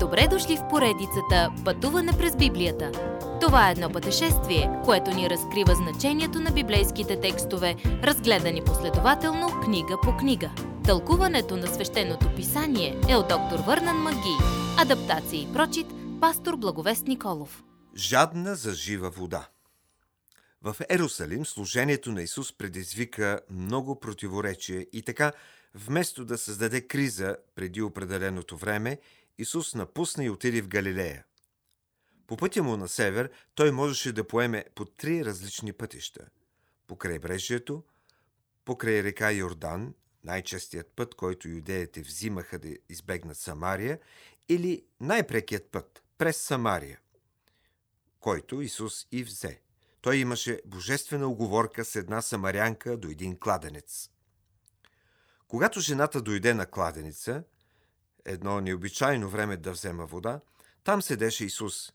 Добре дошли в поредицата Пътуване през Библията. Това е едно пътешествие, което ни разкрива значението на библейските текстове, разгледани последователно книга по книга. Тълкуването на свещеното писание е от доктор Върнан Маги. Адаптация и прочит, пастор Благовест Николов. Жадна за жива вода. В Ерусалим служението на Исус предизвика много противоречия и така, вместо да създаде криза преди определеното време, Исус напусна и отиде в Галилея. По пътя му на север той можеше да поеме по три различни пътища. По крайбрежието, покрай река Йордан, най-честият път, който юдеите взимаха да избегнат Самария, или най-прекият път, през Самария, който Исус и взе. Той имаше божествена оговорка с една самарянка до един кладенец. Когато жената дойде на кладеница, едно необичайно време да взема вода, там седеше Исус,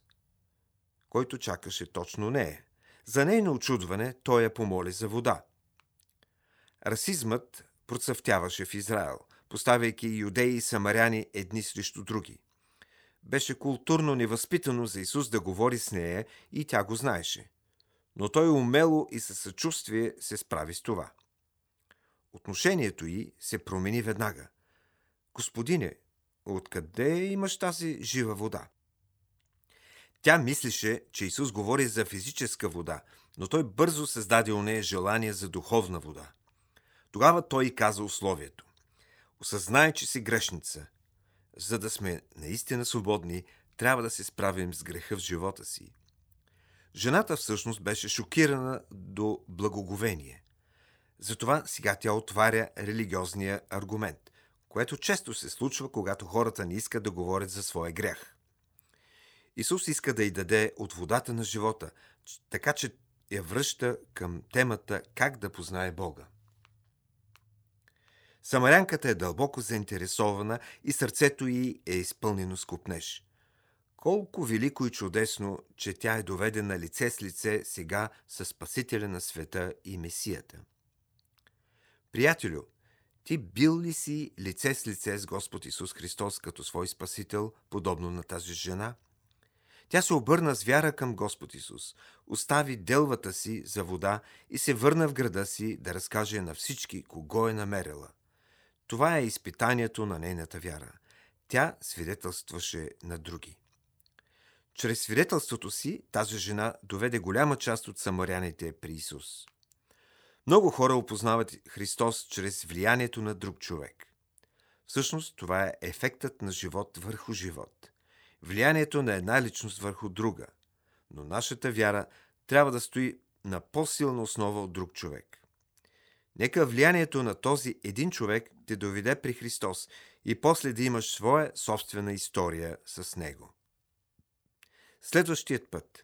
който чакаше точно нея. За нейно очудване той я помоли за вода. Расизмът процъфтяваше в Израел, поставяйки юдеи и самаряни едни срещу други. Беше културно невъзпитано за Исус да говори с нея и тя го знаеше. Но той умело и със съчувствие се справи с това. Отношението й се промени веднага. Господине, откъде имаш тази жива вода? Тя мислеше, че Исус говори за физическа вода, но той бързо създаде у нея желание за духовна вода. Тогава той каза условието. Осъзнай, че си грешница. За да сме наистина свободни, трябва да се справим с греха в живота си. Жената всъщност беше шокирана до благоговение. Затова сега тя отваря религиозния аргумент, което често се случва, когато хората не искат да говорят за своя грях. Исус иска да й даде от водата на живота, така че я връща към темата как да познае Бога. Самарянката е дълбоко заинтересована и сърцето й е изпълнено с купнеж. Колко велико и чудесно, че тя е доведена лице с лице сега с Спасителя на света и Месията. Приятелю, ти бил ли си лице с лице с Господ Исус Христос като свой Спасител, подобно на тази жена? Тя се обърна с вяра към Господ Исус, остави делвата си за вода и се върна в града си да разкаже на всички кого е намерила. Това е изпитанието на нейната вяра. Тя свидетелстваше на други. Чрез свидетелството си тази жена доведе голяма част от самаряните при Исус. Много хора опознават Христос чрез влиянието на друг човек. Всъщност това е ефектът на живот върху живот. Влиянието на една личност върху друга. Но нашата вяра трябва да стои на по-силна основа от друг човек. Нека влиянието на този един човек те доведе при Христос и после да имаш своя собствена история с Него. Следващият път